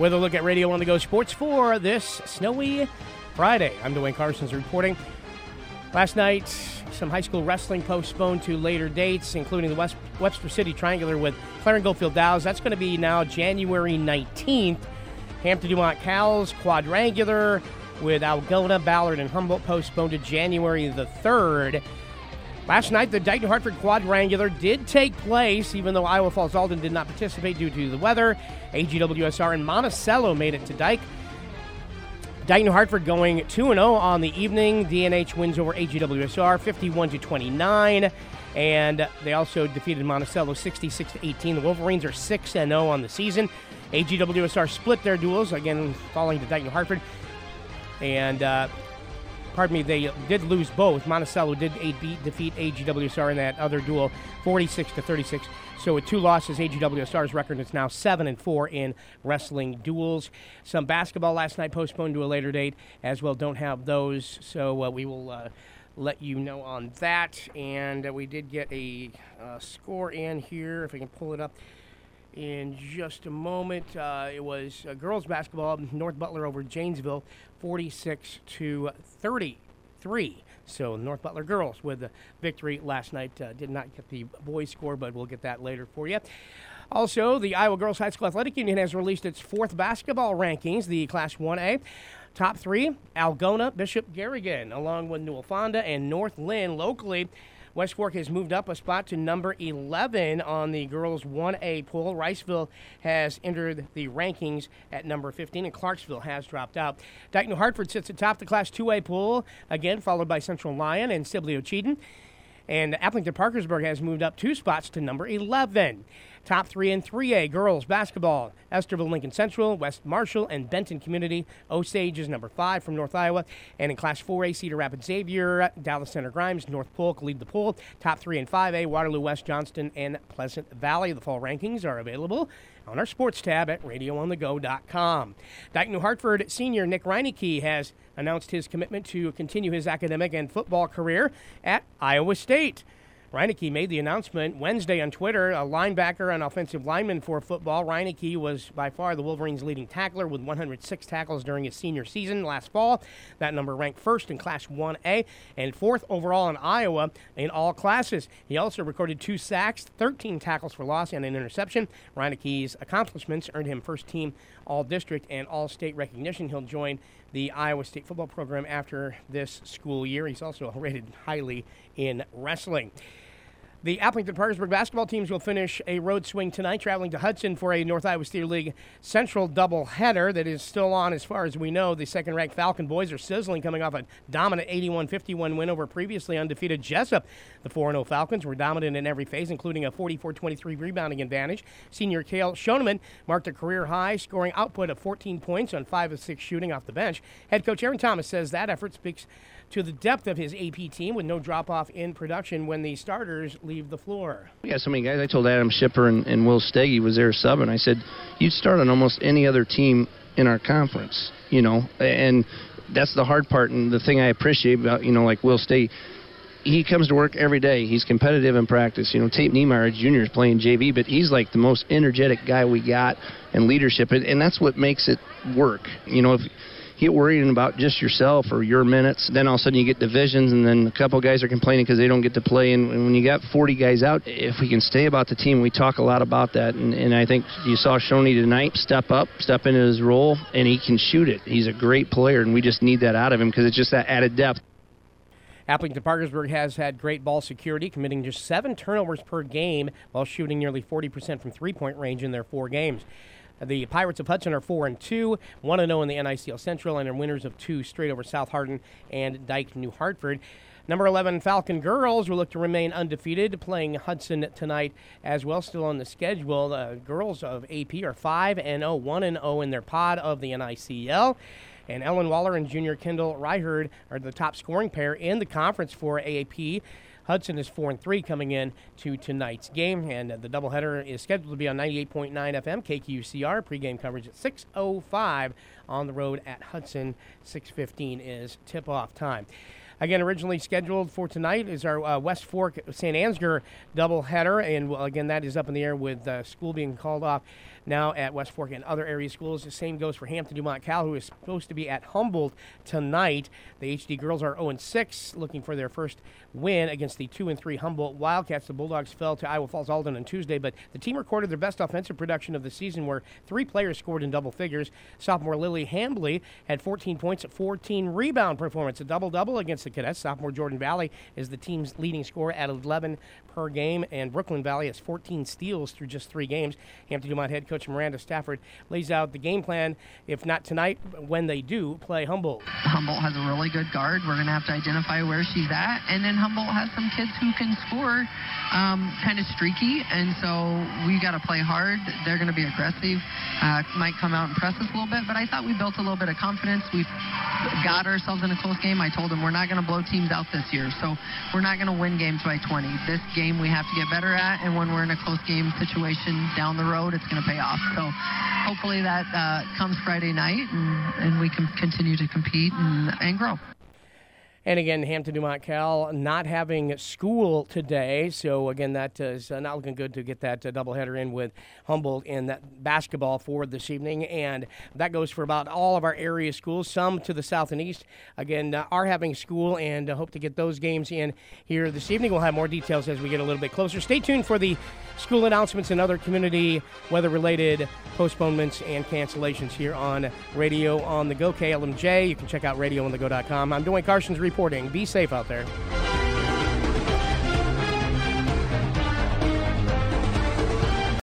with a look at Radio on the Go Sports for this snowy Friday. I'm Dwayne Carson's reporting. Last night, some high school wrestling postponed to later dates, including the West, Webster City Triangular with Clarion Goldfield Dows. That's going to be now January 19th. Hampton Dumont Cal Quadrangular with Algona, Ballard, and Humboldt postponed to January the 3rd. Last night, the Dike New Hartford Quadrangular did take place, even though Iowa Falls Alden did not participate due to the weather. AGWSR and Monticello made it to Dike. Dighton Hartford going 2 0 on the evening. DNH wins over AGWSR 51 to 29. And they also defeated Monticello 66 to 18. The Wolverines are 6 0 on the season. AGWSR split their duels, again, falling to Dike New Hartford. And uh, pardon me, they did lose both. Monticello did beat, defeat AGWSR in that other duel, 46 to 36. So with two losses, AGWSR's record is now seven and four in wrestling duels. Some basketball last night postponed to a later date as well. Don't have those, so uh, we will. Uh, let you know on that. And uh, we did get a uh, score in here, if I can pull it up in just a moment. Uh, it was uh, girls basketball, North Butler over Janesville, 46 to 33. So North Butler girls with the victory last night. Uh, did not get the boys score, but we'll get that later for you. Also, the Iowa Girls High School Athletic Union has released its fourth basketball rankings, the Class 1A. Top three Algona, Bishop Garrigan, along with Newell Fonda and North Linn locally. West Fork has moved up a spot to number 11 on the girls 1A poll. Riceville has entered the rankings at number 15, and Clarksville has dropped out. Dike New Hartford sits atop the Class 2A poll, again followed by Central Lyon and Sibley Ocheyedan. And Aplington Parkersburg has moved up two spots to number 11. Top three in 3A girls basketball Estherville Lincoln Central, West Marshall, and Benton Community. Osage is number five from North Iowa. And in Class 4A, Cedar Rapids Xavier, Dallas Center Grimes, North Polk lead the poll. Top three in 5A, Waterloo West Johnston, and Pleasant Valley. The fall rankings are available on our sports tab at radioonthego.com. Dike New Hartford senior Nick Reineke has announced his commitment to continue his academic and football career at Iowa State. Reineke made the announcement Wednesday on Twitter. A linebacker and offensive lineman for football, Reineke was by far the Wolverines' leading tackler with 106 tackles during his senior season last fall. That number ranked first in Class 1A and fourth overall in Iowa in all classes. He also recorded two sacks, 13 tackles for loss, and an interception. Reineke's accomplishments earned him first team All District and All State recognition. He'll join the Iowa State football program after this school year. He's also rated highly in wrestling. The Aplington Parkersburg basketball teams will finish a road swing tonight, traveling to Hudson for a North Iowa State League Central doubleheader that is still on as far as we know. The second ranked Falcon boys are sizzling, coming off a dominant 81 51 win over previously undefeated Jesup. The 4 0 Falcons were dominant in every phase, including a 44 23 rebounding advantage. Senior Kale Shoneman marked a career high, scoring output of 14 points on 5 of 6 shooting off the bench. Head coach Aaron Thomas says that effort speaks to the depth of his AP team with no drop off in production when the starters leave the floor. We so many guys. I told Adam Shipper and, and Will Steggy was there subbing. I said, you'd start on almost any other team in our conference, you know, and that's the hard part and the thing I appreciate about, you know, like Will Steggy he comes to work every day. He's competitive in practice. You know, Tate Niemeyer Jr. is playing JV, but he's like the most energetic guy we got in leadership, and, and that's what makes it work. You know, if get worrying about just yourself or your minutes. Then all of a sudden you get divisions, and then a couple guys are complaining because they don't get to play. And, when you got 40 guys out, if we can stay about the team, we talk a lot about that. And, and I think you saw Shoney tonight step up, step into his role, and he can shoot it. He's a great player, and we just need that out of him because it's just that added depth. Aplington Parkersburg has had great ball security, committing just seven turnovers per game while shooting nearly 40% from three point range in their four games. The Pirates of Hudson are 4 and 2, 1 0 in the NICL Central, and are winners of two straight over South Hardin and Dike New Hartford. Number 11 Falcon Girls will look to remain undefeated, playing Hudson tonight as well, still on the schedule. The girls of AP are 5 and 0, 1 and 0 in their pod of the NICL. And Ellen Waller and Junior Kendall Ryherd are the top scoring pair in the conference for AAP. Hudson is 4 and 3 coming in to tonight's game, and the doubleheader is scheduled to be on 98.9 FM KQCR. Pregame coverage at 6:05 on the road at Hudson. 6:15 is tip-off time. Again, originally scheduled for tonight is our uh, West Fork St. Ansgar doubleheader, and again, that is up in the air with uh, school being called off now at West Fork and other area schools. The same goes for Hampton Dumont Cal, who is supposed to be at Humboldt tonight. The HD girls are 0 6, looking for their first win against the 2 3 Humboldt Wildcats. The Bulldogs fell to Iowa Falls Alden on Tuesday, but the team recorded their best offensive production of the season, where three players scored in double figures. Sophomore Lily Hambley had 14 points, 14 rebound performance, a double double against the Cadets. Sophomore Jordan Valley is the team's leading scorer at 11 per game, and Brooklyn Valley has 14 steals through just three games. Hampton Dumont head coach Miranda Stafford lays out the game plan, if not tonight, when they do play Humboldt. Humboldt has a really good guard. We're going to have to identify where she's at. And then Humboldt has some kids who can score um, kind of streaky. And so we got to play hard. They're going to be aggressive. Uh, might come out and press us a little bit. But I thought we built a little bit of confidence. We've got ourselves in a close game. I told them we're not going to blow teams out this year. So we're not going to win games by 20. This game we have to get better at. And when we're in a close game situation down the road, it's going to pay off. So hopefully that uh, comes Friday night and, and, we can continue to compete and, and grow. And again, Hampton Dumont Cal not having school today. So, again, that is uh, not looking good to get that uh, doubleheader in with Humboldt in that basketball for this evening. And that goes for about all of our area schools. Some to the south and east, again, uh, are having school and hope to get those games in here this evening. We'll have more details as we get a little bit closer. Stay tuned for the school announcements and other community weather related postponements and cancellations here on Radio on the Go KLMJ. You can check out radioonthego.com. I'm Dwayne Carson's reporting. Be safe out there.